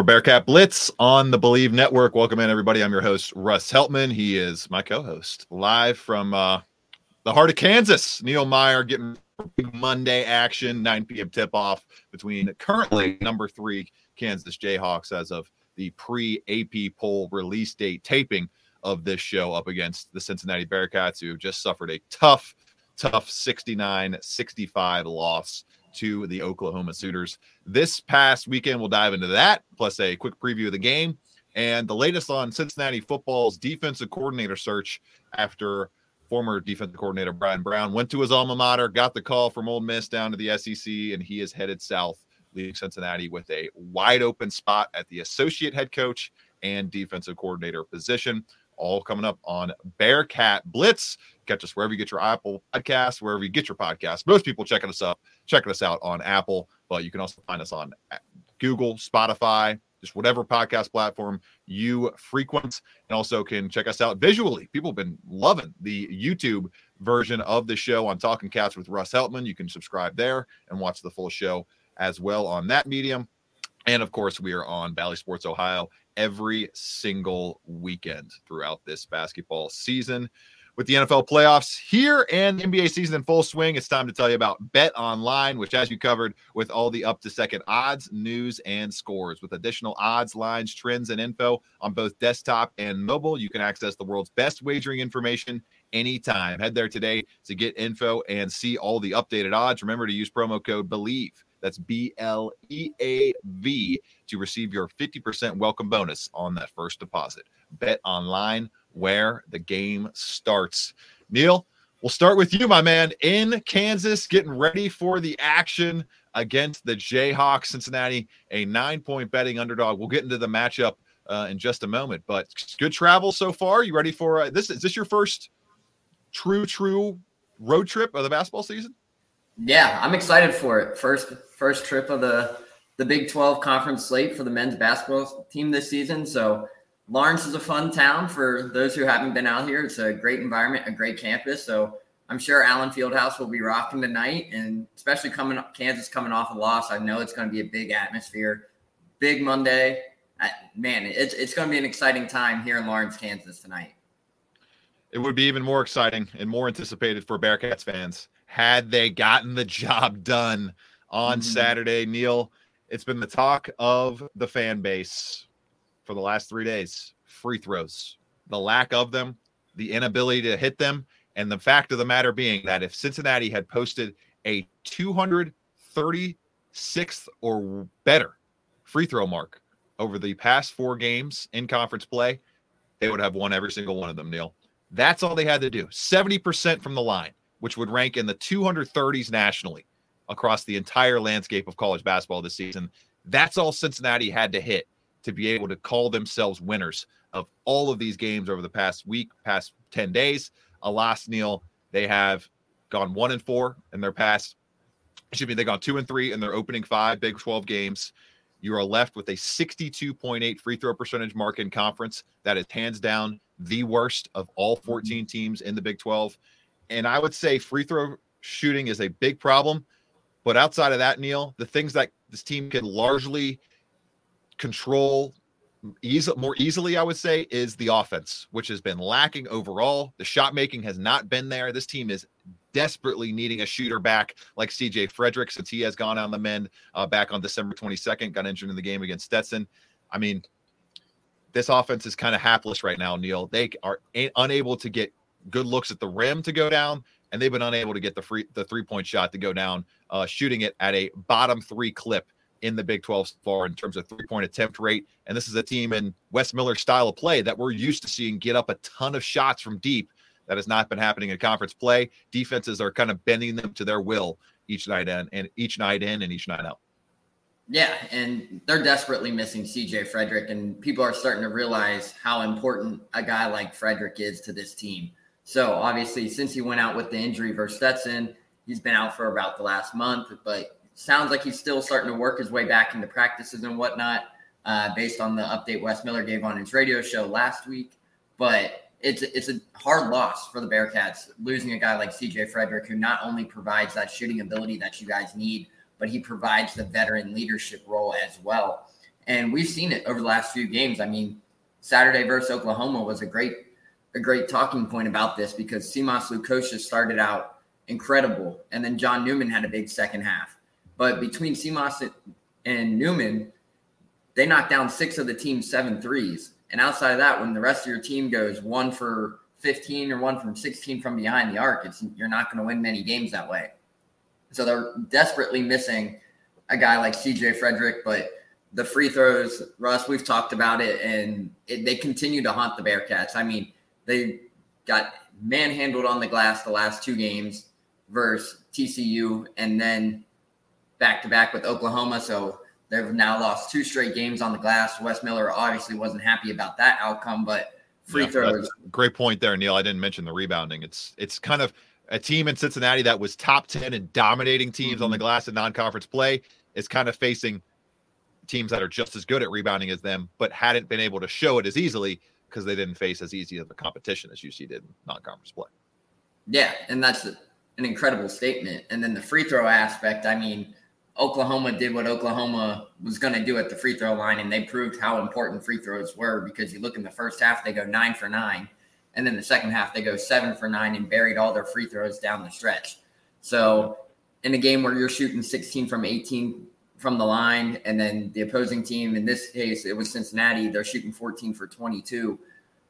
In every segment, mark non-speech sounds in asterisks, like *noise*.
For Bearcat Blitz on the Bleav Network. Welcome in, everybody. I'm your host, Russ Heltman. He is my co host, live from uh, the heart of Kansas. Neil Meyer getting Monday action, 9 p.m. tip off between currently number three Kansas Jayhawks as of the pre AP poll release date taping of this show up against the Cincinnati Bearcats, who just suffered a tough, tough 69 65 loss to the Oklahoma Sooners. This past weekend, we'll dive into that, plus a quick preview of the game and the latest on Cincinnati football's defensive coordinator search after former defensive coordinator Bryan Brown went to his alma mater, got the call from Ole Miss down to the SEC, and he is headed south, leaving Cincinnati with a wide open spot at the associate head coach and defensive coordinator position. All coming up on Bearcat Blitz. Catch us wherever you get your Apple podcast, wherever you get your podcast. Most people checking us up, checking us out on Apple, but you can also find us on uh, Google, Spotify, just whatever podcast platform you frequent, and also can check us out visually. People have been loving the YouTube version of the show on Talking Cats with Russ Heltman. You can subscribe there and watch the full show as well on that medium. And of course, we are on Bally Sports Ohio every single weekend throughout this basketball season. With the NFL playoffs here and the NBA season in full swing, it's time to tell you about Bet Online, which has you covered with all the up to second odds, news, and scores. With additional odds, lines, trends, and info on both desktop and mobile, you can access the world's best wagering information anytime. Head there today to get info and see all the updated odds. Remember to use promo code BLEAV. That's B L E A V to receive your 50% welcome bonus on that first deposit. Bet online where the game starts. Neil, we'll start with you, my man, in Kansas, getting ready for the action against the Jayhawks. Cincinnati, a nine point betting underdog. We'll get into the matchup uh, in just a moment, but good travel so far. You ready for uh, this? Is this your first true, true road trip of the basketball season? Yeah, I'm excited for it. First, first trip of the the Big 12 conference slate for the men's basketball team this season. So Lawrence is a fun town for those who haven't been out here. It's a great environment, a great campus. So I'm sure Allen Fieldhouse will be rocking tonight, and especially coming up, Kansas coming off a loss. I know it's going to be a big atmosphere, big Monday. I, man, it's it's going to be an exciting time here in Lawrence, Kansas tonight. It would be even more exciting and more anticipated for Bearcats fans had they gotten the *laughs* job done on mm-hmm. Saturday. Neil, it's been the talk of the fan base for the last three days free throws, the lack of them, the inability to hit them. And the fact of the matter being that if Cincinnati had posted a 236th or better free throw mark over the past four games in conference play, they would have won every single one of them, Neil. That's all they had to do. 70% from the line, which would rank in the 230s nationally across the entire landscape of college basketball this season. That's all Cincinnati had to hit to be able to call themselves winners of all of these games over the past week, past 10 days. Alas, Neil, they have gone one and four in their past. Excuse me, they've gone two and three in their opening five Big 12 games. You are left with a 62.8 free throw percentage mark in conference. That is hands down the worst of all mm-hmm. 14 teams in the Big 12. And I would say free throw shooting is a big problem. But outside of that, Neil, the things that this team can largely control easy, more easily, I would say, is the offense, which has been lacking overall. The shot making has not been there. This team is desperately needing a shooter back like CJ Frederick since he has gone on the mend uh, back on December 22nd, got injured in the game against Stetson. I mean, this offense is kind of hapless right now, Neil. They are unable to get good looks at the rim to go down, and they've been unable to get the free the three point shot to go down, uh, shooting it at a bottom three clip in the Big 12 so far in terms of three point attempt rate. And this is a team in Wes Miller's style of play that we're used to seeing get up a ton of shots from deep. That has not been happening in conference play. Defenses are kind of bending them to their will each night in and each night in and each night out. Yeah, and they're desperately missing CJ Frederick, and people are starting to realize how important a guy like Frederick is to this team. So obviously, since he went out with the injury versus Stetson, he's been out for about the last month, but sounds like he's still starting to work his way back into practices and whatnot, uh, based on the update Wes Miller gave on his radio show last week. But it's it's a hard loss for the Bearcats losing a guy like CJ Frederick, who not only provides that shooting ability that you guys need but he provides the veteran leadership role as well. And we've seen it over the last few games. I mean, Saturday versus Oklahoma was a great a great talking point about this because Simas Lukosius started out incredible, and then John Newman had a big second half. But between Simas and Newman, they knocked down six of the team's seven threes. And outside of that, when the rest of your team goes one for 15 or one from 16 from behind the arc, it's you're not going to win many games that way. So they're desperately missing a guy like CJ Frederick, but the free throws, Russ, we've talked about it, and it, they continue to haunt the Bearcats. I mean, they got manhandled on the glass the last two games versus TCU, and then back to back with Oklahoma. So they've now lost two straight games on the glass. Wes Miller obviously wasn't happy about that outcome, but free yeah, throws. Great point there, Neil. I didn't mention the rebounding. It's it's kind of a team in Cincinnati that was top 10 and dominating teams mm-hmm. on the mm-hmm. glass in non-conference play is kind of facing teams that are just as good at rebounding as them, but hadn't been able to show it as easily because they didn't face as easy of a competition as UC did in non-conference play. Yeah, and that's an incredible statement. And then the free throw aspect, I mean, Oklahoma did what Oklahoma was going to do at the free throw line, and they proved how important free throws were because you look in the first half, they go nine for nine. And then the second half, they go seven for nine and buried all their free throws down the stretch. So in a game where you're shooting 16 from 18 from the line, and then the opposing team, in this case, it was Cincinnati, they're shooting 14 for 22.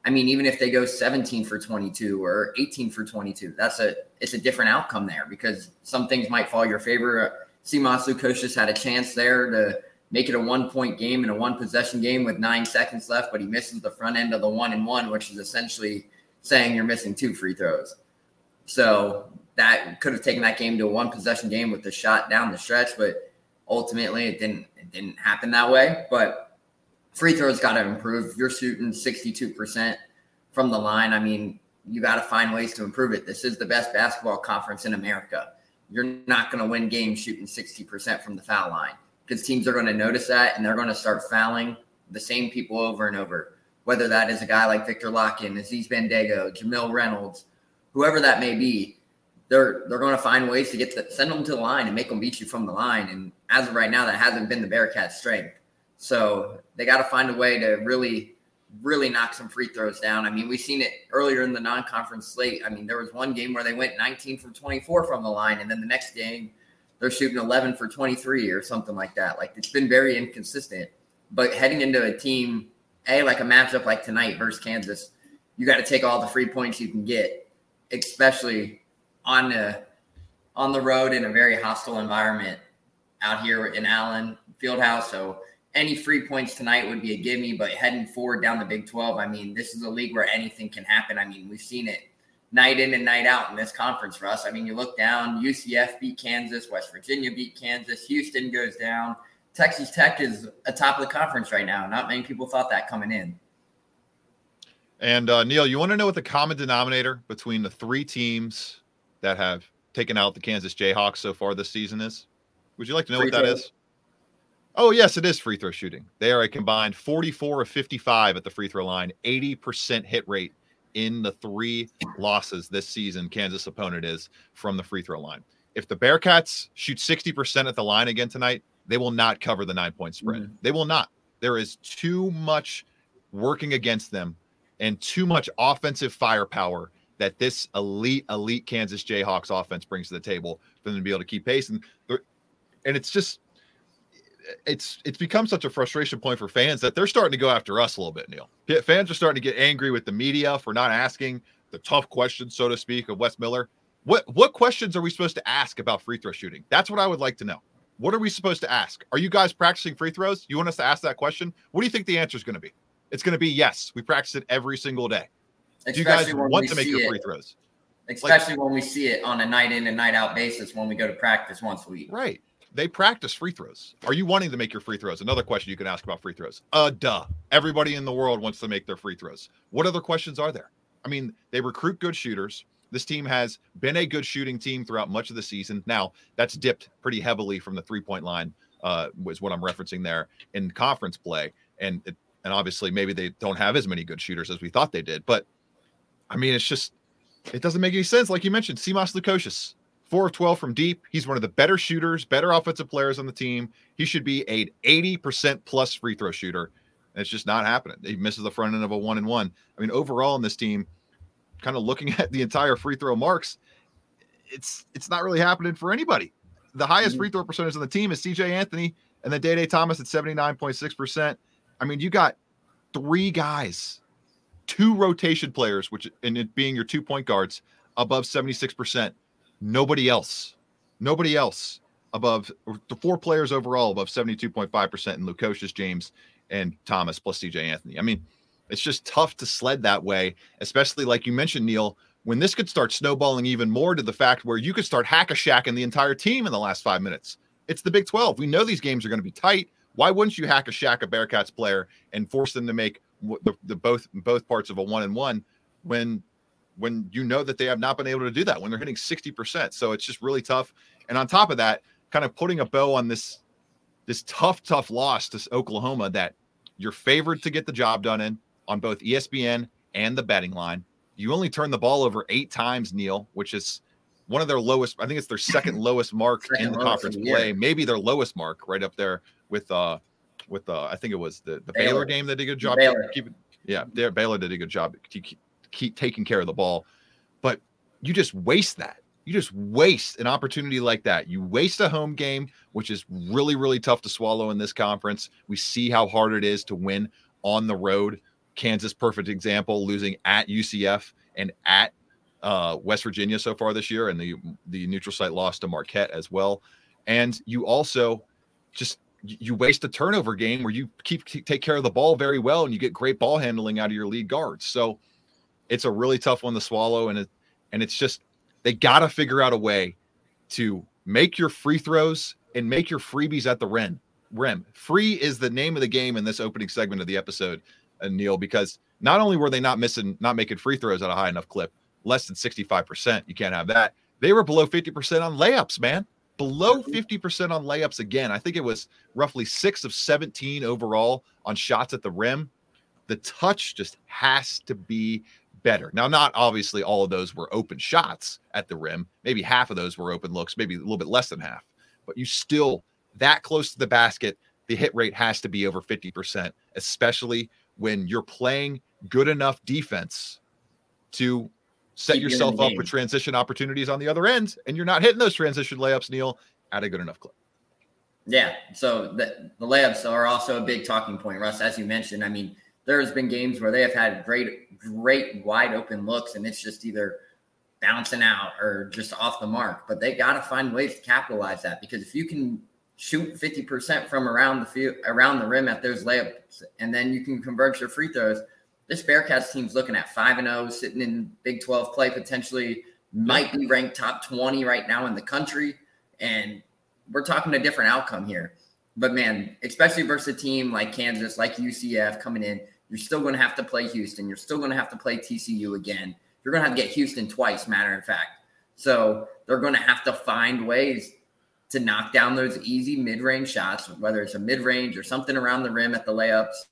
I mean, even if they go 17 for 22 or 18 for 22, that's a it's a different outcome there because some things might fall your favor. Simas Lukosius had a chance there to make it a one point game and a one possession game with nine seconds left, but he misses the front end of the one and one, which is essentially saying you're missing two free throws. So that could have taken that game to a one possession game with the shot down the stretch, but ultimately it didn't it didn't happen that way. But free throws got to improve. You're shooting 62% from the line, I mean, you got to find ways to improve it. This is the best basketball conference in America. You're not going to win games shooting 60% from the foul line because teams are going to notice that and they're going to start fouling the same people over and over whether that is a guy like Viktor Lakhin, Aziz Bandaogo, Jamille Reynolds, whoever that may be, they're they're going to find ways to get to, send them to the line and make them beat you from the line. And as of right now, that hasn't been the Bearcats' strength. So they got to find a way to really, really knock some free throws down. I mean, we've seen it earlier in the non-conference slate. I mean, there was one game where they went 19 from 24 from the line, and then the next game they're shooting 11 for 23 or something like that. Like it's been very inconsistent. But heading into a team a like a matchup like tonight versus Kansas, you got to take all the free points you can get, especially on the on the road in a very hostile environment out here in Allen Fieldhouse. So any free points tonight would be a gimme, but heading forward down the Big 12, I mean, this is a league where anything can happen. I mean, we've seen it night in and night out in this conference for us. I mean, you look down, UCF beat Kansas, West Virginia beat Kansas, Houston goes down. Texas Tech is atop of the conference right now. Not many people thought that coming in. And uh, Neil, you want to know what the common denominator between the three teams that have taken out the Kansas Jayhawks so far this season is? Would you like to know free what that throw. is? Oh, yes, it is free throw shooting. They are a combined 44 of 55 at the free throw line, 80% hit rate in the three losses this season. Kansas opponent is from the free throw line. If the Bearcats shoot 60% at the line again tonight, they will not cover the nine point spread. Mm-hmm. They will not. There is too much working against them and too much offensive firepower that this elite, elite Kansas Jayhawks offense brings to the table for them to be able to keep pace. And and it's just it's it's become such a frustration point for fans that they're starting to go after us a little bit, Neil. Fans are starting to get angry with the media for not asking the tough questions, so to speak, of Wes Miller. What what questions are we supposed to ask about free throw shooting? That's what I would like to know. What are we supposed to ask? Are you guys practicing free throws? You want us to ask that question? What do you think the answer is going to be? It's going to be yes. We practice it every single day. do you guys want to make your free throws? Especially like, when we see it on a night in and night out basis when we go to practice once a week. Right. They practice free throws. Are you wanting to make your free throws? Another question you can ask about free throws. Uh, duh. Everybody in the world wants to make their free throws. What other questions are there? I mean, they recruit good shooters. This team has been a good shooting team throughout much of the season. Now, that's dipped pretty heavily from the three point line, uh, was what I'm referencing there in conference play. And it, and obviously, maybe they don't have as many good shooters as we thought they did. But I mean, it's just, it doesn't make any sense. Like you mentioned, Simas Lukosius, four of 12 from deep. He's one of the better shooters, better offensive players on the team. He should be a 80% plus free throw shooter. And it's just not happening. He misses the front end of a one and one. I mean, overall in this team, kind of looking *laughs* at the entire free throw marks, it's it's not really happening for anybody. The highest free mm-hmm. throw percentage on the team is CJ Anthony and then Day Day Thomas at 79.6%. I mean, you got three guys, two rotation players, which and it being your two point guards above 76%. Nobody else. Nobody else above the four players overall above 72.5% in Lukosius, James, and Thomas plus CJ Anthony. I mean, it's just tough to sled that way, especially like you mentioned, Neil, when this could start snowballing even more to the fact where you could start hack a shack shacking the entire team in the last five minutes. It's the Big 12. We know these games are going to be tight. Why wouldn't you hack a shack a Bearcats player and force them to make the, the both both parts of a one and one when when you know that they have not been able to do that when they're hitting 60%. So it's just really tough. And on top of that, kind of putting a bow on this this tough, tough loss to Oklahoma that you're favored to get the job done in on both ESPN and the betting line. You only turn the ball over eight times, Neil, which is one of their lowest. I think it's their second *clears throat* lowest mark second in the conference in the play, maybe their lowest mark, right up there with uh with uh I think it was the the Baylor, Baylor game that did a good job. Keep, yeah, there Baylor did a good job. Keep, keep taking care of the ball. But you just waste that. You just waste an opportunity like that. You waste a home game, which is really, really tough to swallow in this conference. We see how hard it is to win on the road. Kansas, perfect example, losing at UCF and at uh, West Virginia so far this year, and the the neutral site loss to Marquette as well. And you also just you waste a turnover game where you keep, keep take care of the ball very well, and you get great ball handling out of your lead guards. So it's a really tough one to swallow, and it and it's just they got to figure out a way to make your free throws and make your freebies at the rim. Rim free is the name of the game in this opening segment of the episode, uh, Neil, because not only were they not missing, not making free throws at a high enough clip, less than 65%. You can't have that. They were below 50% on layups, man. Below 50% on layups again. I think it was roughly six of 17 overall on shots at the rim. The touch just has to be better. Now, not obviously all of those were open shots at the rim. Maybe half of those were open looks, maybe a little bit less than half, but you still that close to the basket. The hit rate has to be over 50%, especially when you're playing good enough defense to set Keep yourself up with transition opportunities on the other end, and you're not hitting those transition layups, Neil, at a good enough clip. Yeah. So the, the layups are also a big talking point, Russ. As you mentioned, I mean, there's been games where they have had great, great wide open looks, and it's just either bouncing out or just off the mark. But they got to find ways to capitalize that because if you can shoot 50% from around the field, around the rim at those layups, and then you can convert your free throws. This Bearcats team's looking at 5 and 0, sitting in Big 12 play, potentially might be ranked top 20 right now in the country. And we're talking a different outcome here. But man, especially versus a team like Kansas, like UCF coming in, you're still going to have to play Houston. You're still going to have to play TCU again. You're going to have to get Houston twice, matter of fact. So they're going to have to find ways to knock down those easy mid-range shots, whether it's a mid-range or something around the rim at the layups.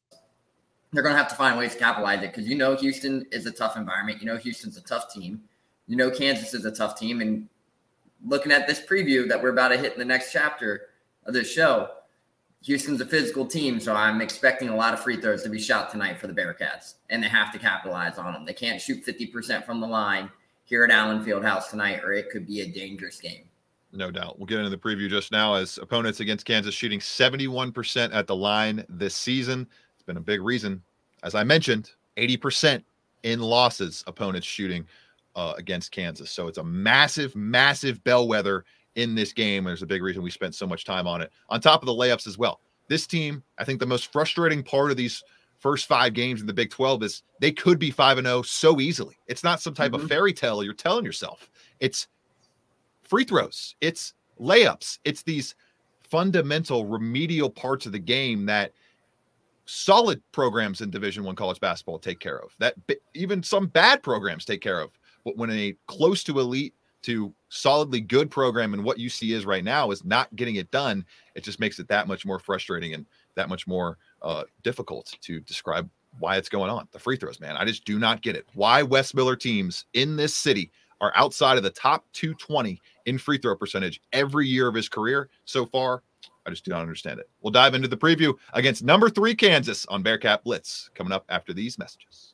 They're going to have to find ways to capitalize it because you know Houston is a tough environment. You know Houston's a tough team. You know Kansas is a tough team. And looking at this preview that we're about to hit in the next chapter of this show, Houston's a physical team, so I'm expecting a lot of free throws to be shot tonight for the Bearcats, and they have to capitalize on them. They can't shoot 50% from the line here at Allen Fieldhouse tonight, or it could be a dangerous game. No doubt. We'll get into the preview just now as opponents against Kansas shooting 71% at the line this season. It's been a big reason. As I mentioned, 80% in losses, opponents shooting uh, against Kansas. So it's a massive, massive bellwether in this game. There's a big reason we spent so much time on it. On top of the layups as well. This team, I think the most frustrating part of these first five games in the Big 12 is they could be 5 and 0 so easily. It's not some type mm-hmm. of fairy tale you're telling yourself. It's free throws, it's layups, it's these fundamental remedial parts of the game that solid programs in division 1 college basketball take care of. That even some bad programs take care of. But when a close to elite to solidly good program and what you see is right now is not getting it done, it just makes it that much more frustrating and that much more uh, difficult to describe why it's going on. The free throws, man, I just do not get it. Why Wes Miller teams in this city are outside of the top 220 in free throw percentage every year of his career so far. I just do not understand it. We'll dive into the preview against number three Kansas on Bearcat Blitz coming up after these messages.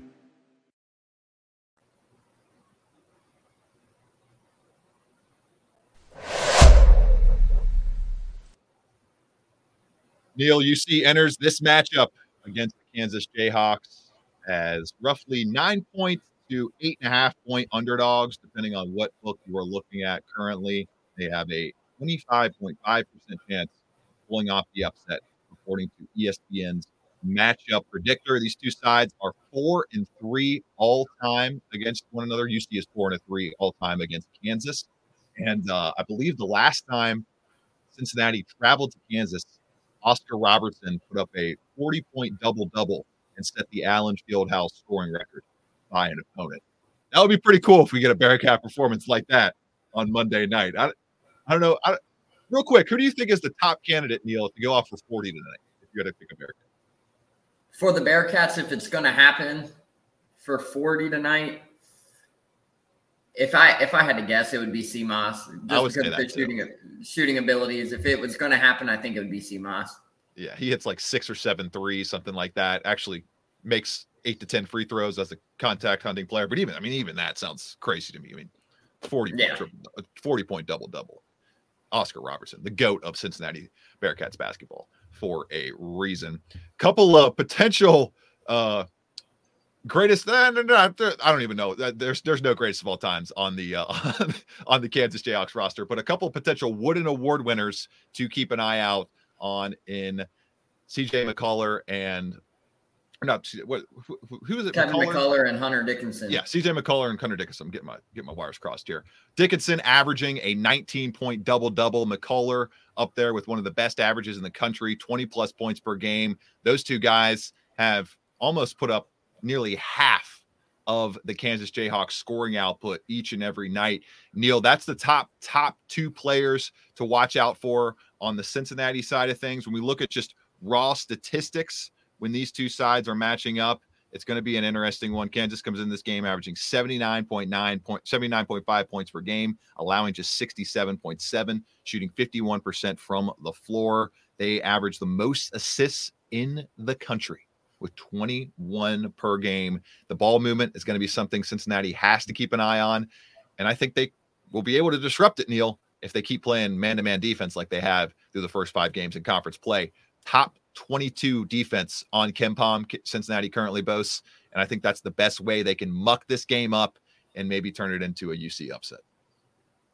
Neil, UC enters this matchup against the Kansas Jayhawks as roughly nine points to eight and a half point underdogs, depending on what book you are looking at currently. They have a 25.5% chance of pulling off the upset, according to ESPN's matchup predictor. These two sides are four and three all time against one another. UC is four and a three all time against Kansas. And uh, I believe the last time Cincinnati traveled to Kansas Oscar Robertson put up a 40 point double double and set the Allen Fieldhouse scoring record by an opponent. that would be pretty cool if we get a Bearcat performance like that on Monday night. I, I don't know. I, real quick, who do you think is the top candidate, Neil, to go off for 40 tonight? If you had to pick a Bearcat. For the Bearcats, if it's going to happen for 40 tonight, if I if I had to guess, it would be Simas just because of his shooting shooting abilities. If it was going to happen, I think it would be Simas. Yeah, he hits like six or seven threes, something like that. Actually, makes eight to ten free throws as a contact hunting player. But even I mean, even that sounds crazy to me. I mean, forty yeah. point, 40 point double double. Oscar Robertson, the goat of Cincinnati Bearcats basketball, for a reason. Couple of potential uh greatest uh, no, no, I don't even know there's there's no greatest of all times on the uh, *laughs* on the Kansas Jayhawks roster but a couple potential Wooden Award winners to keep an eye out on in CJ McCullar and not what who, who was it? Kevin McCullar? McCullar and Hunter Dickinson. Yeah, CJ McCullar and Hunter Dickinson. Get my get my wires crossed here. Dickinson averaging a 19 point double double. McCullar up there with one of the best averages in the country, 20 plus points per game. Those two guys have almost put up nearly half of the Kansas Jayhawks scoring output each and every night. Neil, that's the top top two players to watch out for on the Cincinnati side of things. When we look at just raw statistics, when these two sides are matching up, it's going to be an interesting one. Kansas comes in this game averaging 79.9 point 79.5 points per game, allowing just 67.7, shooting 51% from the floor. They average the most assists in the country with 21 per game. The ball movement is going to be something Cincinnati has to keep an eye on. And I think they will be able to disrupt it, Neil, if they keep playing man to man defense like they have through the first five games in conference play. Top 22 defense on KenPom, Cincinnati currently boasts. And I think that's the best way they can muck this game up and maybe turn it into a UC upset.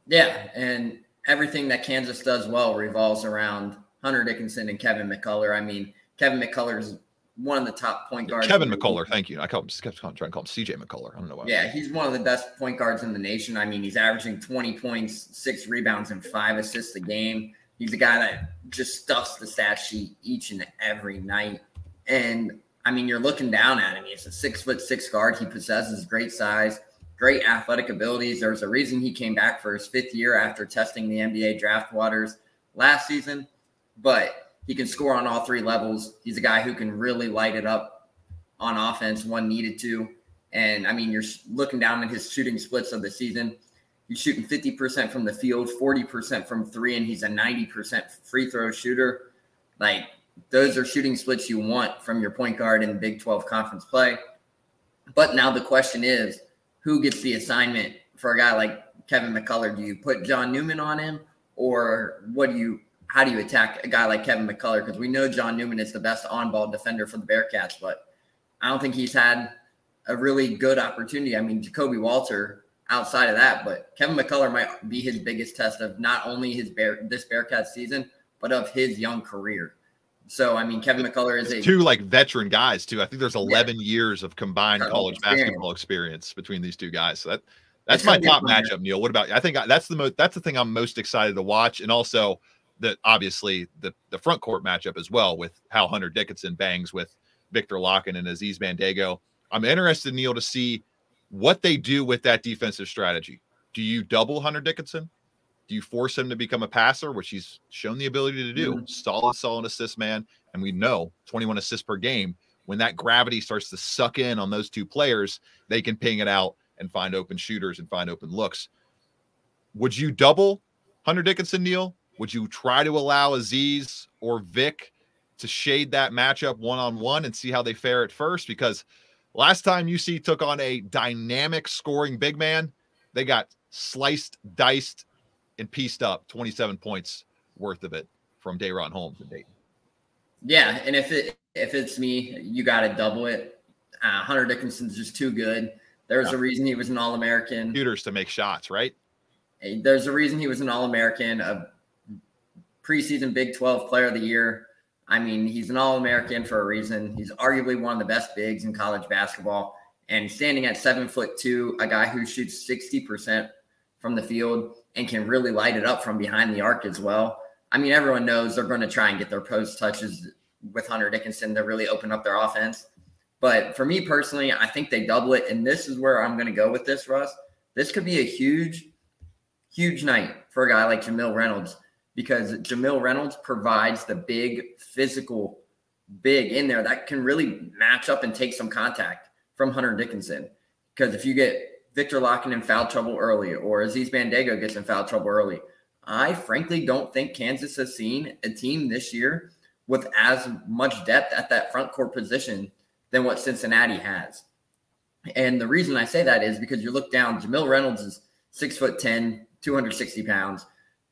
Yeah. And everything that Kansas does well revolves around Hunter Dickinson and Kevin McCullar. I mean, Kevin McCullar's one of the top point guards. Kevin McCullar, thank you. I call him, kept trying to call him CJ McCullar. I don't know why. Yeah, he's one of the best point guards in the nation. I mean, he's averaging 20 points, six rebounds, and five assists a game. He's a guy that just stuffs the stat sheet each and every night. And I mean, you're looking down at him. He's a six foot six guard. He possesses great size, great athletic abilities. There's a reason he came back for his fifth year after testing the NBA draft waters last season. But he can score on all three levels. He's a guy who can really light it up on offense when needed to. And I mean, you're looking down at his shooting splits of the season. He's shooting 50% from the field, 40% from three, and he's a 90% free throw shooter. Like, those are shooting splits you want from your point guard in Big 12 conference play. But now the question is who gets the assignment for a guy like Kevin McCullar? Do you put John Newman on him, or what do you how do you attack a guy like Kevin McCullar? Because we know John Newman is the best on ball defender for the Bearcats, but I don't think he's had a really good opportunity. I mean, Ja'Kobe Walter outside of that, but Kevin McCullar might be his biggest test of not only his bear this Bearcat season, but of his young career. So I mean, Kevin McCullar is a two like veteran guys too. I think there's 11 yeah. years of combined college experience. basketball experience between these two guys. So that that's my top matchup, Neil. What about? I think that's the most. That's the thing I'm most excited to watch, and also that obviously the the front court matchup as well with how Hunter Dickinson bangs with Viktor Lakhin and Aziz Bandaogo. I'm interested, Neil, to see what they do with that defensive strategy. Do you double Hunter Dickinson? Do you force him to become a passer, which he's shown the ability to do? Mm-hmm. Solid, solid assist man. And we know 21 assists per game. When that gravity starts to suck in on those two players, they can ping it out and find open shooters and find open looks. Would you double Hunter Dickinson, Neil? Would you try to allow Aziz or Vic to shade that matchup one on one and see how they fare at first? Because last time UC took on a dynamic scoring big man, they got sliced, diced, and pieced up 27 points worth of it from DaRon Holmes and Dayton. Yeah, and if it if it's me, you got to double it. Uh, Hunter Dickinson's just too good. There's yeah. a reason he was an All American. Shooters to make shots, right? There's a reason he was an All American, a preseason Big 12 player of the year. I mean, he's an All American for a reason. He's arguably one of the best bigs in college basketball. And standing at seven foot two, a guy who shoots 60% from the field and can really light it up from behind the arc as well. I mean, everyone knows they're going to try and get their post touches with Hunter Dickinson to really open up their offense. But for me personally, I think they double it. And this is where I'm going to go with this, Russ. This could be a huge, huge night for a guy like Jamille Reynolds because Jamille Reynolds provides the big physical big in there that can really match up and take some contact from Hunter Dickinson. Because if you get Viktor Lakhin in foul trouble early or Aziz Bandaogo gets in foul trouble early, I frankly don't think Kansas has seen a team this year with as much depth at that front court position than what Cincinnati has. And the reason I say that is because you look down, Jamille Reynolds is six foot 10, 260 pounds.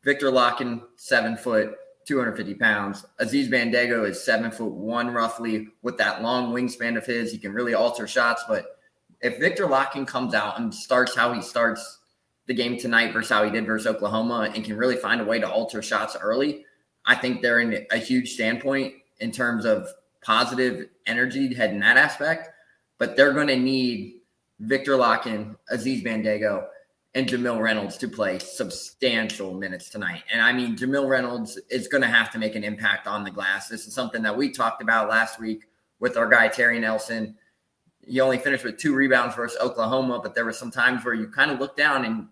Viktor Lakhin, seven foot, 250 pounds. Aziz Bandaogo is seven foot one, roughly, with that long wingspan of his. He can really alter shots. But if Viktor Lakhin comes out and starts how he starts the game tonight versus how he did versus Oklahoma and can really find a way to alter shots early, I think they're in a huge standpoint in terms of positive energy heading that aspect. But they're going to need Viktor Lakhin, Aziz Bandaogo, and Jamille Reynolds to play substantial minutes tonight. And I mean, Jamille Reynolds is going to have to make an impact on the glass. This is something that we talked about last week with our guy, Terry Nelson. He only finished with two rebounds versus Oklahoma, but there were some times where you kind of looked down and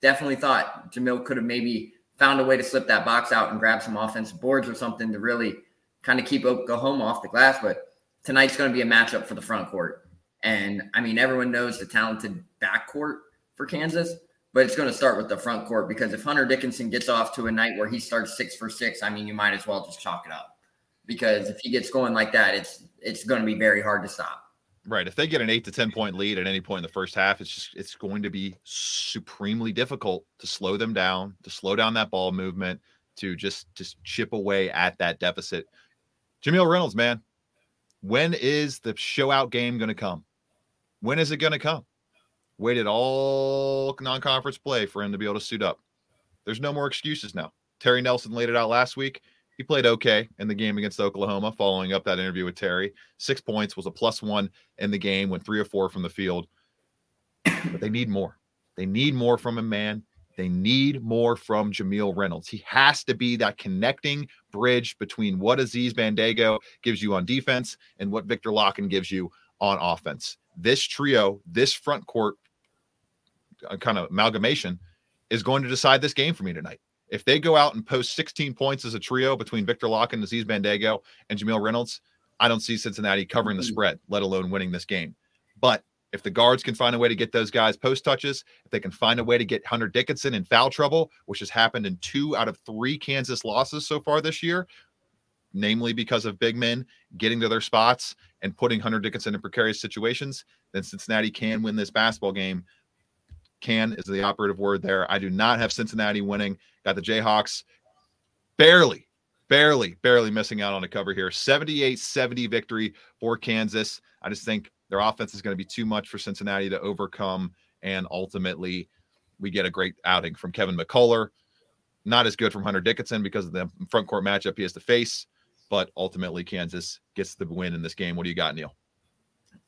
definitely thought Jamille could have maybe found a way to slip that box out and grab some offensive boards or something to really kind of keep Oklahoma off the glass. But tonight's going to be a matchup for the front court. And I mean, everyone knows the talented backcourt for Kansas but it's going to start with the front court because if Hunter Dickinson gets off to a night where he starts six for six, I mean, you might as well just chalk it up because if he gets going like that, it's it's going to be very hard to stop. Right. If they get an eight to ten point lead at any point in the first half, it's just it's going to be supremely difficult to slow them down, to slow down that ball movement, to just just chip away at that deficit. Jamille Reynolds, man, when is the show out game going to come? When is it going to come? Waited all non-conference play for him to be able to suit up. There's no more excuses now. Terry Nelson laid it out last week. He played okay in the game against Oklahoma, following up that interview with Terry. Six points was a plus one in the game, went three or four from the field. But they need more. They need more from a man. They need more from Jamille Reynolds. He has to be that connecting bridge between what Aziz Bandaogo gives you on defense and what Viktor Lakhin gives you on offense. This trio, this front court kind of amalgamation is going to decide this game for me tonight. If they go out and post 16 points as a trio between Viktor and Aziz Bandaogo, and Jamille Reynolds, I don't see Cincinnati covering the spread, let alone winning this game. But if the guards can find a way to get those guys post touches, if they can find a way to get Hunter Dickinson in foul trouble, which has happened in two out of three Kansas losses so far this year, namely because of big men getting to their spots and putting Hunter Dickinson in precarious situations, then Cincinnati can win this basketball game can is the operative word there. I do not have Cincinnati winning. Got the Jayhawks barely, barely, barely missing out on a cover here. 78 70 victory for Kansas. I just think their offense is going to be too much for Cincinnati to overcome. And ultimately, we get a great outing from Kevin McCullar. Not as good from Hunter Dickinson because of the front court matchup he has to face. But ultimately, Kansas gets the win in this game. What do you got, Neil?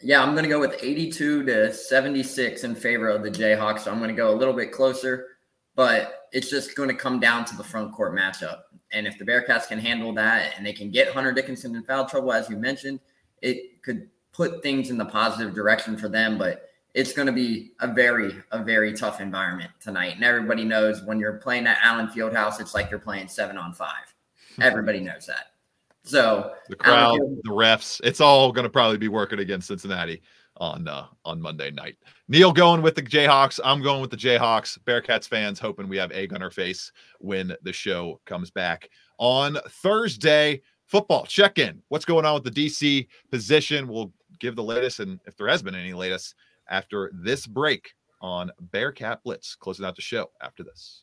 Yeah, I'm going to go with 82 to 76 in favor of the Jayhawks. So I'm going to go a little bit closer, but it's just going to come down to the front court matchup. And if the Bearcats can handle that and they can get Hunter Dickinson in foul trouble, as you mentioned, it could put things in the positive direction for them. But it's going to be a very, a very tough environment tonight. And everybody knows when you're playing at Allen Fieldhouse, it's like you're playing seven on five. *laughs* Everybody knows that. So the crowd, the refs, it's all going to probably be working against Cincinnati on uh, on Monday night. Neil going with the Jayhawks. I'm going with the Jayhawks. Bearcats fans hoping we have egg on our face when the show comes back on Thursday. Football check in. What's going on with the DC position? We'll give the latest, and if there has been any latest after this break on Bearcat Blitz. Closing out the show after this.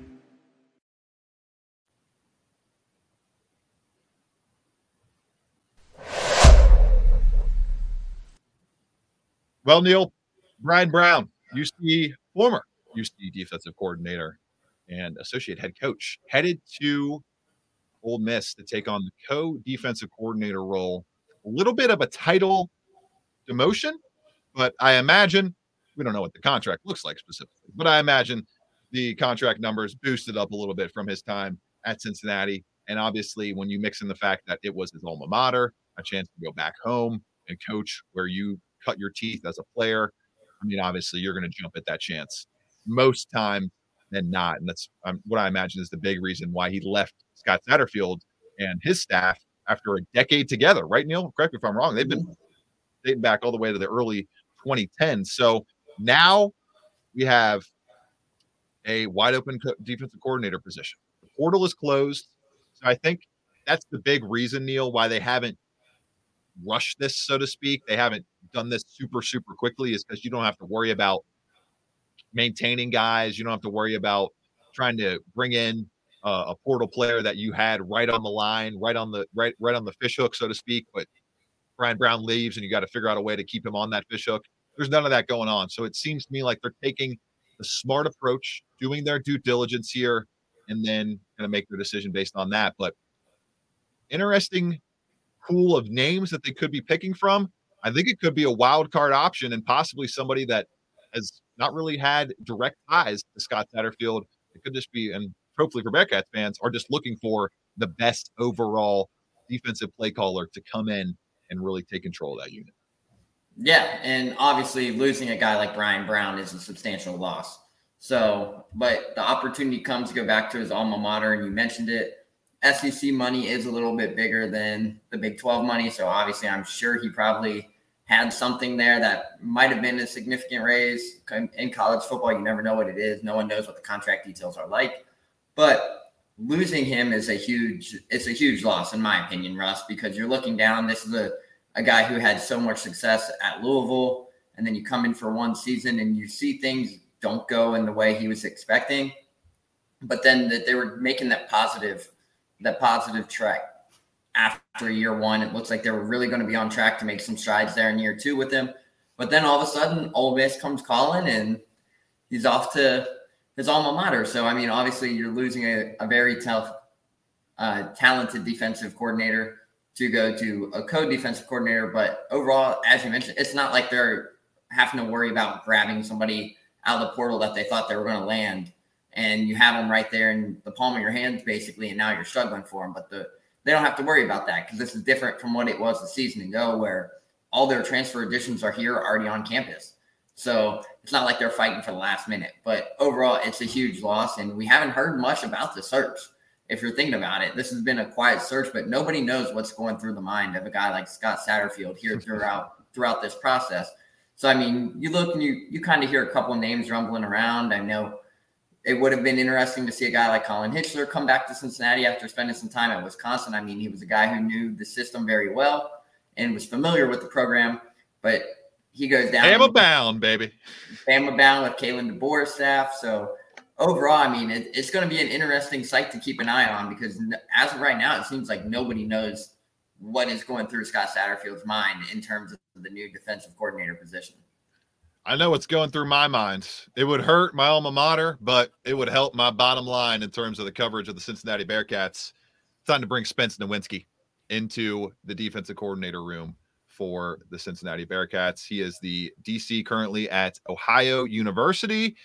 Well, Neil, Bryan Brown, UC former UC defensive coordinator and associate head coach, headed to Ole Miss to take on the co-defensive coordinator role. A little bit of a title demotion, but I imagine we don't know what the contract looks like specifically, but I imagine the contract numbers boosted up a little bit from his time at Cincinnati. And obviously, when you mix in the fact that it was his alma mater, a chance to go back home and coach where you cut your teeth as a player, I mean, obviously, you're going to jump at that chance most time than not. And that's um, what I imagine is the big reason why he left Scott Satterfield and his staff after a decade together, right, Neil? Correct me if I'm wrong. They've been dating back all the way to the early 2010s. So now we have a wide open co- defensive coordinator position. The portal is closed. So I think that's the big reason, Neil, why they haven't rushed this, so to speak. They haven't done this super, super quickly, is because you don't have to worry about maintaining guys. You don't have to worry about trying to bring in uh, a portal player that you had right on the line, right on the right, right on the fish hook, so to speak. But Bryan Brown leaves, and you got to figure out a way to keep him on that fish hook. There's none of that going on. So it seems to me like they're taking the smart approach, doing their due diligence here, and then going to make their decision based on that. But interesting pool of names that they could be picking from. I think it could be a wild card option and possibly somebody that has not really had direct ties to Scott Satterfield. It could just be, and hopefully for Bearcats fans, are just looking for the best overall defensive play caller to come in and really take control of that unit. Yeah, and obviously losing a guy like Bryan Brown is a substantial loss. So, but the opportunity comes to go back to his alma mater, and you mentioned it. SEC money is a little bit bigger than the Big 12 money. So, obviously, I'm sure he probably had something there that might have been a significant raise. In college football, you never know what it is. No one knows what the contract details are like. But losing him is a huge it's a huge loss in my opinion, Russ, because you're looking down. This is a, a guy who had so much success at Louisville, and then you come in for one season and you see things don't go in the way he was expecting. But then that they were making that positive, that positive track after year one. It looks like they were really going to be on track to make some strides there in year two with him. But then all of a sudden, Ole Miss comes calling and he's off to his alma mater. So, I mean, obviously, you're losing a, a very tough, uh, talented defensive coordinator to go to a co defensive coordinator. But overall, as you mentioned, it's not like they're having to worry about grabbing somebody out of the portal that they thought they were going to land. And you have them right there in the palm of your hands, basically, and now you're struggling for them. But the they don't have to worry about that because this is different from what it was a season ago, where all their transfer additions are here already on campus. So it's not like they're fighting for the last minute. But overall, it's a huge loss, and we haven't heard much about the search. If you're thinking about it, this has been a quiet search, but nobody knows what's going through the mind of a guy like Scott Satterfield here *laughs* throughout throughout this process. So I mean, you look and you you kind of hear a couple of names rumbling around. I know it would have been interesting to see a guy like Colin Hitschler come back to Cincinnati after spending some time at Wisconsin. I mean, he was a guy who knew the system very well and was familiar with the program, but he goes down. Bama bound, baby. Bama bound with Kalen DeBoer's staff. So overall, I mean, it, it's going to be an interesting sight to keep an eye on because as of right now, it seems like nobody knows what is going through Scott Satterfield's mind in terms of the new defensive coordinator position. I know what's going through my mind. It would hurt my alma mater, but it would help my bottom line in terms of the coverage of the Cincinnati Bearcats. Time to bring Spence Nowinski into the defensive coordinator room for the Cincinnati Bearcats. He is the DC currently at Ohio University.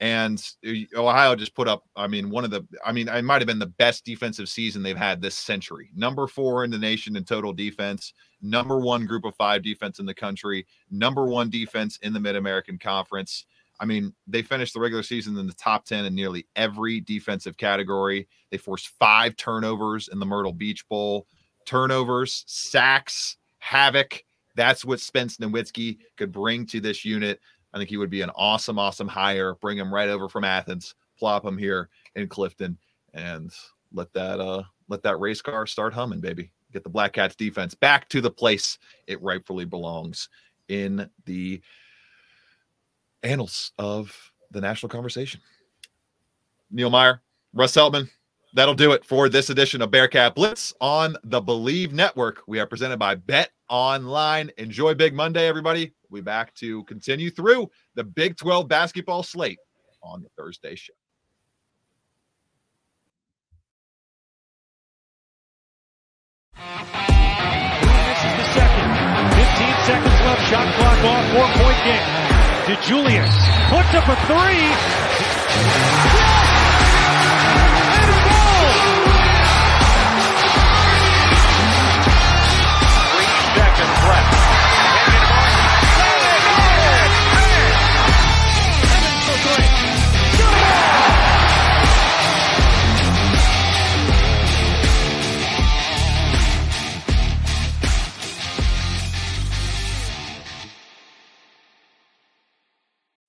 And uh, Ohio just put up, I mean, one of the, I mean, it might have been the best defensive season they've had this century. Number four in the nation in total defense, number one group of five defense in the country, number one defense in the Mid American Conference. I mean, they finished the regular season in the top 10 in nearly every defensive category. They forced five turnovers in the Myrtle Beach Bowl. Turnovers, sacks, havoc. That's what Spence Nowinski could bring to this unit. I think he would be an awesome, awesome hire. Bring him right over from Athens, plop him here in Clifton, and let that uh let that race car start humming, baby. Get the Bearcats defense back to the place it rightfully belongs in the annals of the national conversation. Neil Meyer, Russ Heltman, that'll do it for this edition of Bearcat Blitz on the Bleav Network. We are presented by Bet Online. Enjoy Big Monday, everybody. We'll be back to continue through the Big 12 basketball slate on the Thursday show. The second. 15 seconds left. Shot clock off. Four point game. DeJulius puts up a three.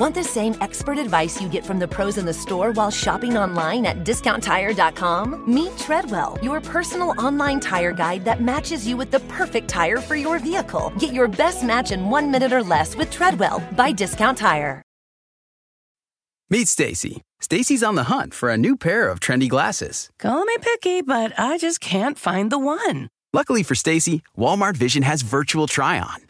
Want the same expert advice you get from the pros in the store while shopping online at discounttire.com? Meet Treadwell, your personal online tire guide that matches you with the perfect tire for your vehicle. Get your best match in one minute or less with Treadwell by Discount Tire. Meet Stacy. Stacy's on the hunt for a new pair of trendy glasses. Call me picky, but I just can't find the one. Luckily for Stacy, Walmart Vision has virtual try on.